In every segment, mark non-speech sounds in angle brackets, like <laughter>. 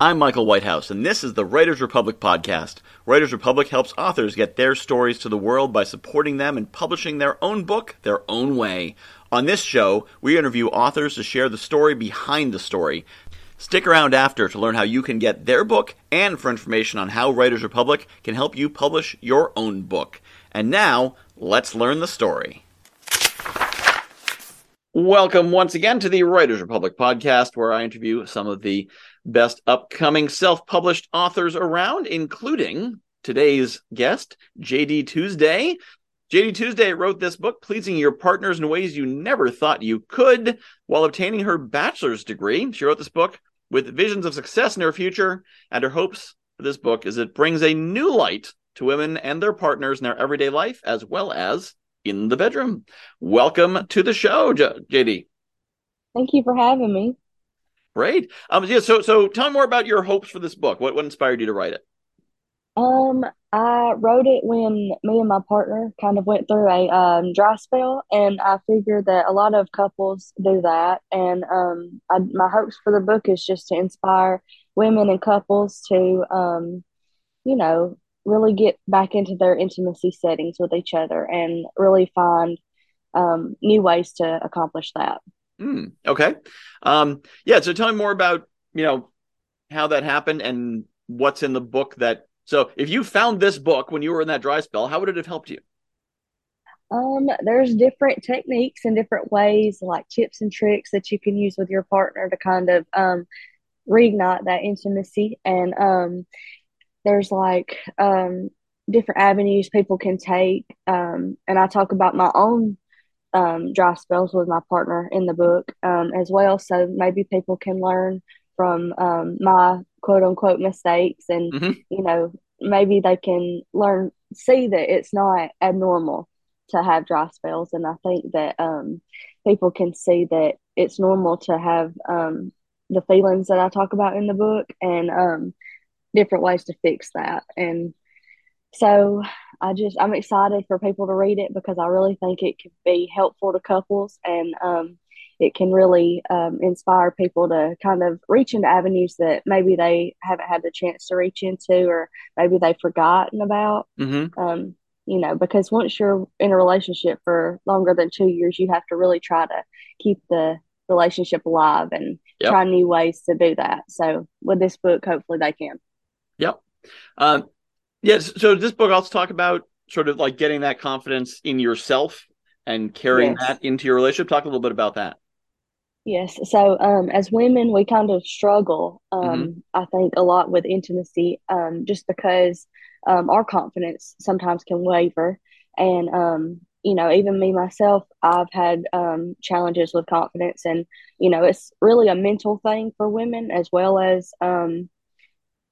I'm Michael Whitehouse, and this is the Writers Republic podcast. Writers Republic helps authors get their stories to the world by supporting them and publishing their own book their own way. On this show, we interview authors to share the story behind the story. Stick around after to learn how you can get their book and for information on how Writers Republic can help you publish your own book. And now, let's learn the story. Welcome once again to the Writers Republic podcast, where I interview some of the best upcoming self published authors around, including today's guest, JD Tuesdaye. JD Tuesdaye wrote this book, Pleasing Your Partners in Ways You Never Thought You Could, while obtaining her bachelor's degree. She wrote this book with visions of success in her future, and her hopes for this book is it brings a new light to women and their partners in their everyday life, as well as in the bedroom. Welcome to the show, JD. Thank you for having me. Great. Um, yeah. So, so tell me more about your hopes for this book. What what inspired you to write it? Um, I wrote it when me and my partner kind of went through a um, dry spell, and I figured that a lot of couples do that. And um, I, my hopes for the book is just to inspire women and couples to, um, you know, really get back into their intimacy settings with each other and really find um, new ways to accomplish that. Mm, okay. Um, yeah. So tell me more about, you know, how that happened and what's in the book that, so if you found this book when you were in that dry spell, how would it have helped you? Um, there's different techniques and different ways, like tips and tricks that you can use with your partner to kind of um, reignite that intimacy. And um, there's like um, different avenues people can take. Um, and I talk about my own um, dry spells with my partner in the book um, as well. So maybe people can learn from um, my quote unquote mistakes and, mm-hmm. you know, maybe they can learn, see that it's not abnormal to have dry spells. And I think that um, people can see that it's normal to have um, the feelings that I talk about in the book and um, different ways to fix that. And so I just I'm excited for people to read it because I really think it could be helpful to couples and um, it can really um, inspire people to kind of reach into avenues that maybe they haven't had the chance to reach into or maybe they've forgotten about. Mm-hmm. Um, you know, because once you're in a relationship for longer than two years, you have to really try to keep the relationship alive and yep. try new ways to do that. So with this book, hopefully they can. Yep. Um, Yes. So this book also talk about sort of like getting that confidence in yourself and carrying yes. that into your relationship. Talk a little bit about that. Yes. So um, as women, we kind of struggle, um, mm-hmm. I think, a lot with intimacy um, just because um, our confidence sometimes can waver. And, um, you know, even me myself, I've had um, challenges with confidence. And, you know, it's really a mental thing for women as well as, you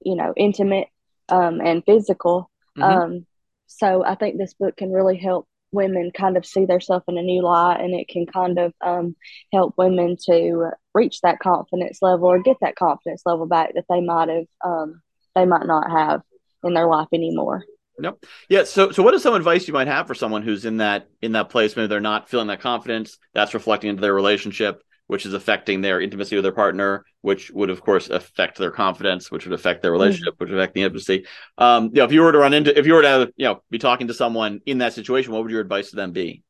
know, intimate um, and physical. Mm-hmm. Um, so I think this book can really help women kind of see themselves in a new light and it can kind of um, help women to reach that confidence level or get that confidence level back that they might have um, they might not have in their life anymore Nope. Yeah. So, so what is some advice you might have for someone who's in that in that place? Maybe they're not feeling that confidence. That's reflecting into their relationship which is affecting their intimacy with their partner, which would of course affect their confidence, which would affect their relationship, mm-hmm. which would affect the intimacy. Um, you know, if you were to run into, if you were to, you know, be talking to someone in that situation, what would your advice to them be?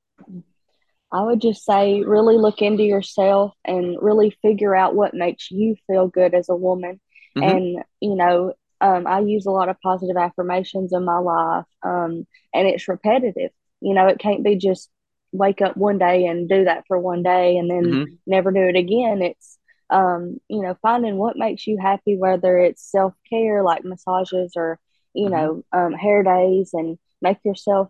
I would just say, really look into yourself and really figure out what makes you feel good as a woman. Mm-hmm. And you know, um, I use a lot of positive affirmations in my life, um, and it's repetitive. You know, it can't be just wake up one day and do that for one day and then mm-hmm. never do it again. It's um, you know, finding what makes you happy, whether it's self care like massages or, you mm-hmm. know, um, hair days and make yourself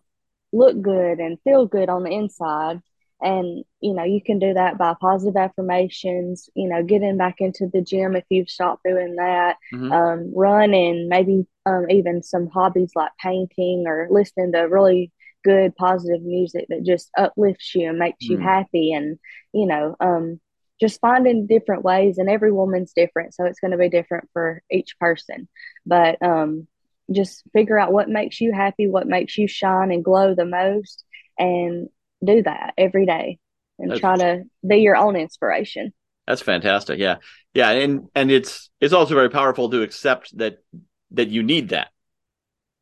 look good and feel good on the inside. And, you know, you can do that by positive affirmations, you know, getting back into the gym if you've stopped doing that, mm-hmm. um, running, maybe um, even some hobbies like painting or listening to really good positive music that just uplifts you and makes mm. you happy and you know um just finding different ways and every woman's different so it's going to be different for each person but um just figure out what makes you happy what makes you shine and glow the most and do that every day and that's, try to be your own inspiration that's fantastic yeah Yeah, and and it's it's also very powerful to accept that that you need that.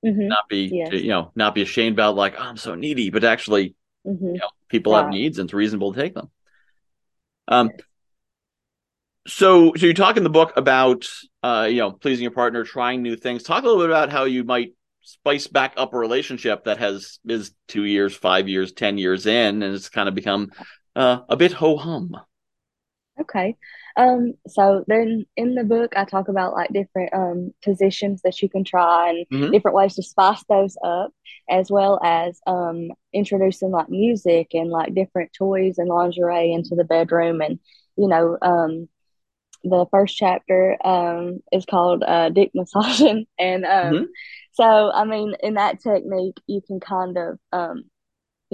Mm-hmm. Not be you know not be ashamed about like oh, I'm so needy, but actually hmm you know people have needs and it's reasonable to take them. Um. So so you talk in the book about uh you know pleasing your partner, trying new things. Talk a little bit about how you might spice back up a relationship that has is two years, five years, ten years in, and it's kind of become uh, a bit ho hum. Okay. Um, so then in the book, I talk about like different um positions that you can try and Mhm. different ways to spice those up, as well as um introducing like music and like different toys and lingerie into the bedroom. And, you know, um, the first chapter um is called uh dick massaging. <laughs> And um, Mhm. so I mean, in that technique, you can kind of um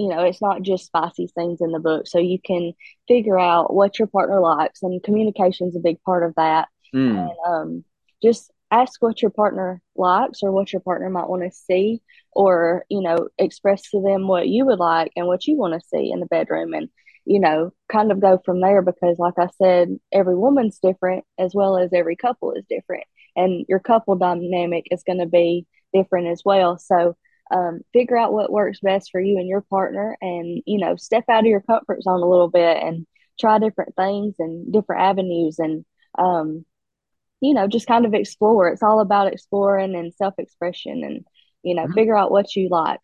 you know, it's not just spicy things in the book. So you can figure out what your partner likes, and communication's a big part of that. Mm. And um, just ask what your partner likes or what your partner might want to see, or, you know, express to them what you would like and what you want to see in the bedroom. And, you know, kind of go from there because, like I said, every woman's different as well as every couple is different. And your couple dynamic is going to be different as well. So, um, figure out what works best for you and your partner and you know step out of your comfort zone a little bit and try different things and different avenues and um, you know just kind of explore it's all about exploring and self-expression and you know Mhm. figure out what you like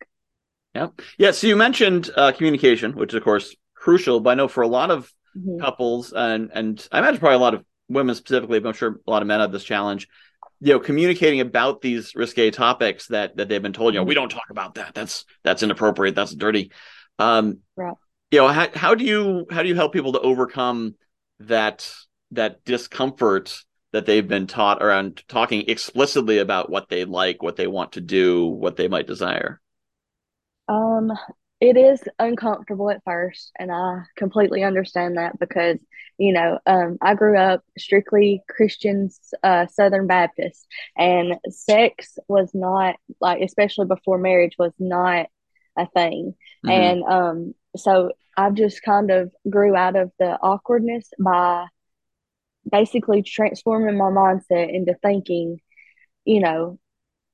Yeah. Yeah. So you mentioned uh, communication, which is of course crucial, but I know for a lot of Mhm. couples and and I imagine probably a lot of women specifically, but I'm sure a lot of men have this challenge. You know, communicating about these risque topics that that they've been told, you know, Mhm. we don't talk about that. That's that's inappropriate. That's dirty. Um, Right. You know, how how do you how do you help people to overcome that that discomfort that they've been taught around talking explicitly about what they like, what they want to do, what they might desire? Um, it is uncomfortable at first, and I completely understand that because, you know, um, I grew up strictly Christian, uh, Southern Baptist, and sex was not like, especially before marriage, was not a thing. Mhm. And um, so I've just kind of grew out of the awkwardness by basically transforming my mindset into thinking, you know,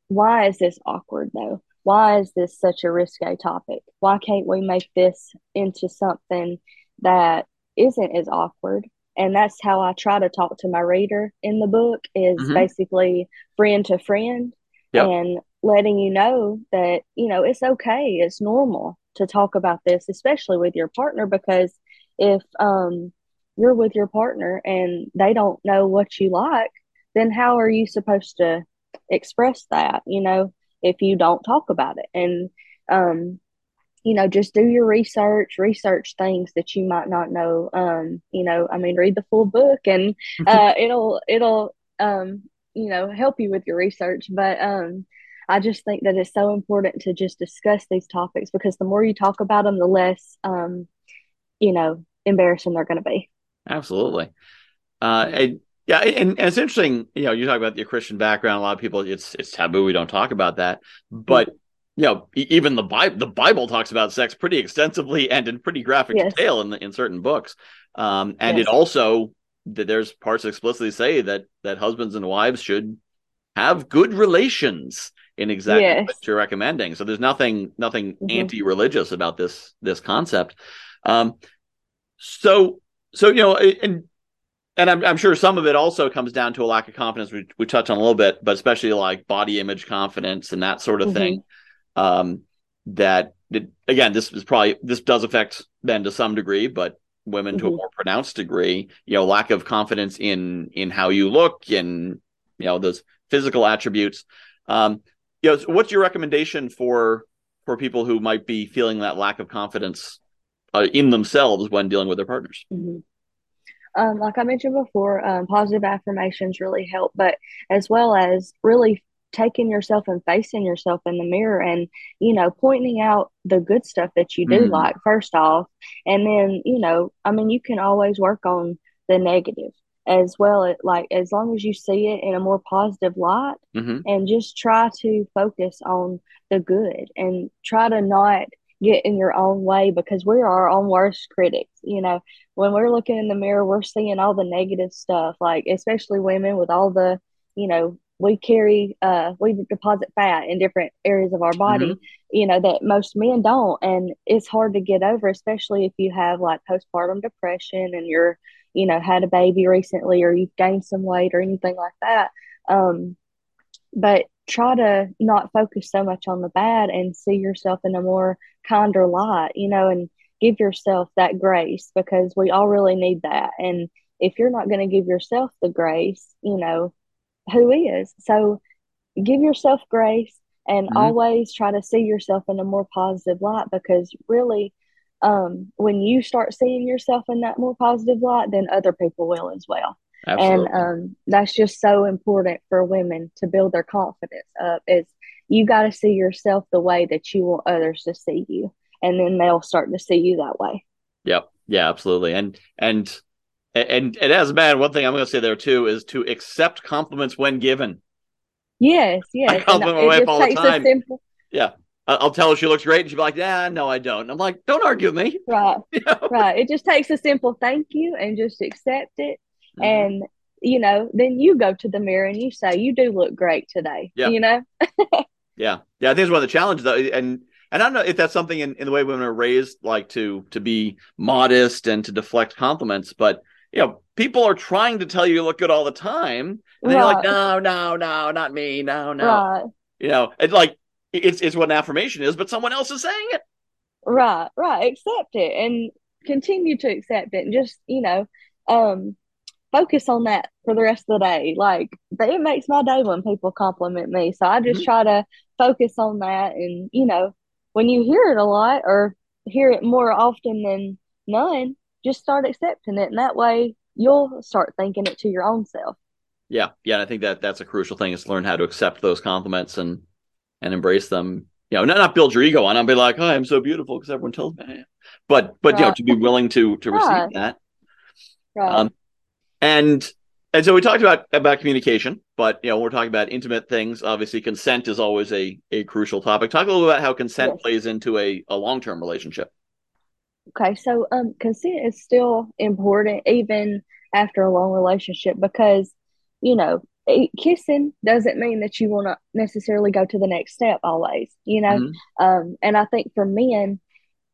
why is this awkward though? Why is this such a risque topic? Why can't we make this into something that isn't as awkward? And that's how I try to talk to my reader in the book is Mhm. basically friend to friend Yep. and letting you know that, you know, it's okay, it's normal to talk about this, especially with your partner, because if um you're with your partner and they don't know what you like, then how are you supposed to express that, you know, if you don't talk about it. And, um, you know, just do your research, research things that you might not know. Um, you know, I mean, read the full book and <laughs> uh, it'll, it'll, um, you know, help you with your research. But um, I just think that it's so important to just discuss these topics because the more you talk about them, the less, um, you know, embarrassing they're going to be. Absolutely. Uh. Yeah, and, and it's interesting. You know, you talk about your Christian background. A lot of people, it's it's taboo. We don't talk about that. But you know, even the Bible, the Bible talks about sex pretty extensively <laughs> and in pretty graphic Yes. detail in the, in certain books. Um, and Yes. it also that there's parts that explicitly say that that husbands and wives should have good relations in exactly Yes. what you're recommending. So there's nothing nothing Mhm. anti-religious about this this concept. Um, so so you know, and and I'm I'm sure some of it also comes down to a lack of confidence. We we touched on a little bit, but especially like body image confidence and that sort of Mhm. thing. Um, that that- again, this is probably this does affect men to some degree, but women to a Mhm. more pronounced degree. You know, lack of confidence in in how you look and you know those physical attributes. Um, you know, so what's your recommendation for for people who might be feeling that lack of confidence uh, in themselves when dealing with their partners? Mhm. Um, like I mentioned before, um, positive affirmations really help, but as well as really taking yourself and facing yourself in the mirror and, you know, pointing out the good stuff that you do Mm. like, first off. And then, you know, I mean, you can always work on the negative as well. It, like, as long as you see it in a more positive light hmm and just try to focus on the good and try to not get in your own way because we're our own worst critics. You know, when we're looking in the mirror, we're seeing all the negative stuff, like especially women with all the, you know, we carry uh we deposit fat in different areas of our body mm-hmm. you know that most men don't and it's hard to get over especially if you have like postpartum depression and you're you know had a baby recently or you've gained some weight or anything like that um but try to not focus so much on the bad and see yourself in a more kinder light, you know, and give yourself that grace because we all really need that. And if you're not going to give yourself the grace, you know, who is? So give yourself grace and mm-hmm. always try to see yourself in a more positive light because really um, when you start seeing yourself in that more positive light, then other people will as well. Absolutely. And um, that's just so important for women to build their confidence up is you got to see yourself the way that you want others to see you. And then they'll start to see you that way. Yep. Yeah, absolutely. And, and, and, and as a man, one thing I'm going to say there too is to accept compliments when given. Yes, yes. I compliment my wife all the time. Simple... Yeah, I'll tell her she looks great, and she'll be like, "Yeah, no, I don't." And I'm like, "Don't argue with me." Right, <laughs> you know? right. It just takes a simple thank you and just accept it, mm-hmm. and you know, then you go to the mirror and you say, "You do look great today." Yeah. You know. <laughs> yeah, yeah. I think it's one of the challenges, though, and and I don't know if that's something in, in the way women are raised, like to to be modest and to deflect compliments, but you know, people are trying to tell you you look good all the time, and right. you're like, "No, no, no, not me, no, no." Right. You know, it's like it's it's what an affirmation is, but someone else is saying it. Right, right. Accept it and continue to accept it, and just you know, um, focus on that for the rest of the day. Like it makes my day when people compliment me. So I just mm-hmm. try to focus on that. And, you know, when you hear it a lot or hear it more often than none, just start accepting it. And that way you'll start thinking it to your own self. Yeah. Yeah. And I think that that's a crucial thing is to learn how to accept those compliments and, and embrace them. You know, not, not build your ego on. I'll be like, oh, I'm so beautiful because everyone tells me I am. But, but, right. you know, to be willing to, to receive right. that. Right. Um, and and so we talked about about communication, but you know, we're talking about intimate things. Obviously, consent is always a a crucial topic. Talk a little about how consent yes. plays into a, a long term relationship. Okay, so um, consent is still important even after a long relationship because you know kissing doesn't mean that you will not necessarily go to the next step always you know mm-hmm. um, and i think for men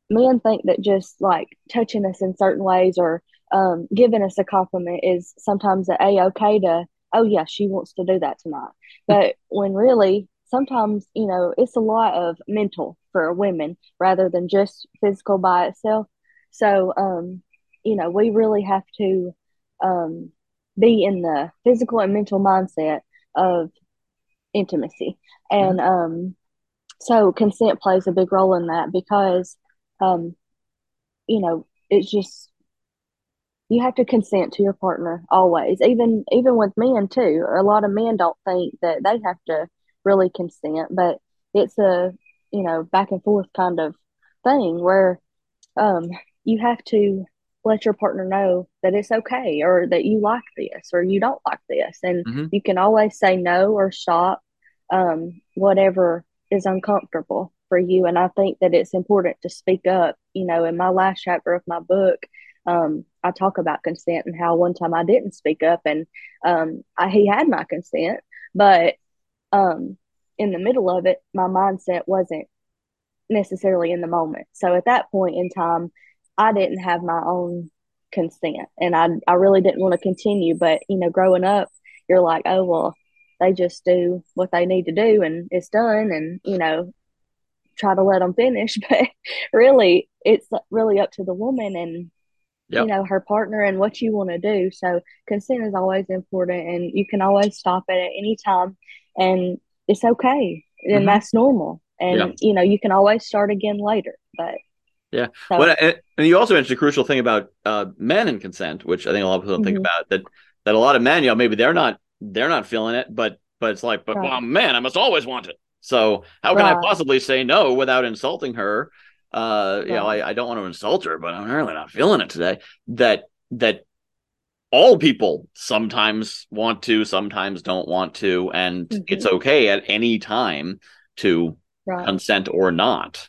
men think that just like touching us in certain ways or um, giving us a compliment is sometimes a okay to oh yeah she wants to do that tonight. <laughs> But when really sometimes you know it's a lot of mental for women rather than just physical by itself. So um you know we really have to um be in the physical and mental mindset of intimacy. And mm-hmm. um so consent plays a big role in that because um you know it's just you have to consent to your partner always even even with men too. A lot of men don't think that they have to really consent but it's a you know back and forth kind of thing where um you have to let your partner know that it's okay or that you like this or you don't like this. And mm-hmm. you can always say no or stop um whatever is uncomfortable for you. And i think that it's important to speak up. You know in my last chapter of my book um, I talk about consent and how one time I didn't speak up and um, I, he had my consent, but um, in the middle of it, my mindset wasn't necessarily in the moment. So at that point in time, I didn't have my own consent and I, I really didn't want to continue. But, you know, growing up, you're like, oh, well, they just do what they need to do and it's done. And, you know, try to let them finish. <laughs> But really, it's really up to the woman and yep. you know her partner and what you want to do so consent is always important and you can always stop it at any time and it's okay and mm-hmm. that's normal and you know you can always start again later but yeah so. well, and, you also mentioned a crucial thing about uh, men and consent which i think a lot of people mm-hmm. think about that that a lot of men you know maybe they're not they're not feeling it but but it's like but right. well man i must always want it so how can right. i possibly say no without insulting her uh, you know, I, I don't want to insult her, but I'm really not feeling it today. That that all people sometimes want to, sometimes don't want to, and mm-hmm. it's okay at any time to right. consent or not.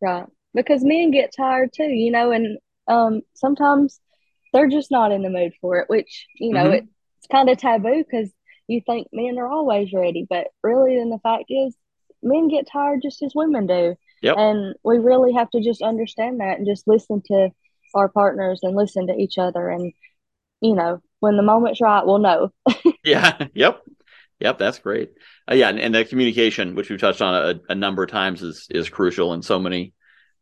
Right. because men get tired too, you know, and um, sometimes they're just not in the mood for it, which, you know, mm-hmm. it's kind of taboo because you think men are always ready. But really, then the fact is, men get tired just as women do. Yep. And we really have to just understand that and just listen to our partners and listen to each other. And, you know, when the moment's right, we'll know. <laughs> yeah. Yep. Yep. That's great. Uh, yeah. And, and the communication, which we've touched on a, a number of times, is is crucial in so many,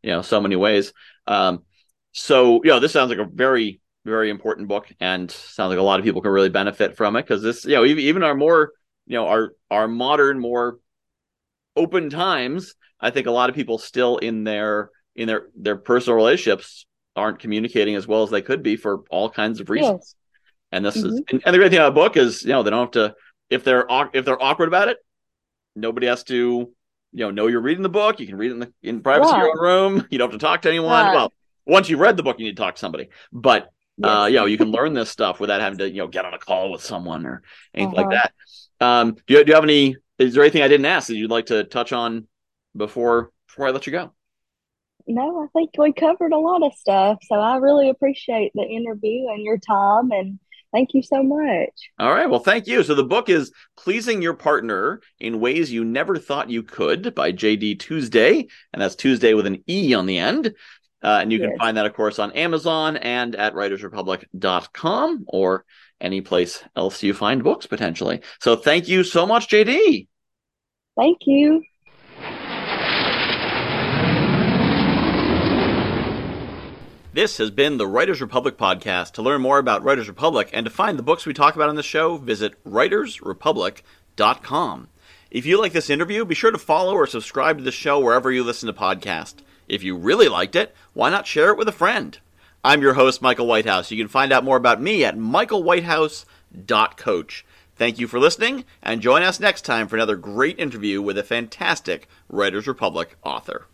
you know, so many ways. Um, so, you know, this sounds like a very, very important book and sounds like a lot of people can really benefit from it because this, you know, even, even our more, you know, our, our modern, more open times, I think a lot of people still in their, in their, their personal relationships aren't communicating as well as they could be for all kinds of reasons. Yes. And this mm-hmm. is, and, and the great thing about a book is, you know, they don't have to, if they're, if they're awkward about it, nobody has to, you know, know you're reading the book. You can read it in the in privacy yeah. of your own room. You don't have to talk to anyone. Yeah. Well, once you've read the book, you need to talk to somebody. But yes. uh, you know, you can learn this stuff without having to, you know, get on a call with someone or anything uh-huh. like that. Um, do you do you have any? Is there anything I didn't ask that you'd like to touch on before before I let you go? No, I think we covered a lot of stuff. So I really appreciate the interview and your time and Thank you so much. All right. Well, thank you. So the book is Pleasing Your Partner in Ways You Never Thought You Could by JD Tuesdaye. And that's Tuesday with an E on the end. Uh, and you yes. can find that, of course, on Amazon and at writersrepublic.com or any place else you find books potentially. So thank you so much, JD. Thank you. This has been the Writers Republic podcast. To learn more about Writers Republic and to find the books we talk about on the show, visit writersrepublic.com. If you like this interview, be sure to follow or subscribe to the show wherever you listen to podcasts. If you really liked it, why not share it with a friend? I'm your host, Michael Whitehouse. You can find out more about me at michaelwhitehouse.coach. Thank you for listening, and join us next time for another great interview with a fantastic Writers Republic author.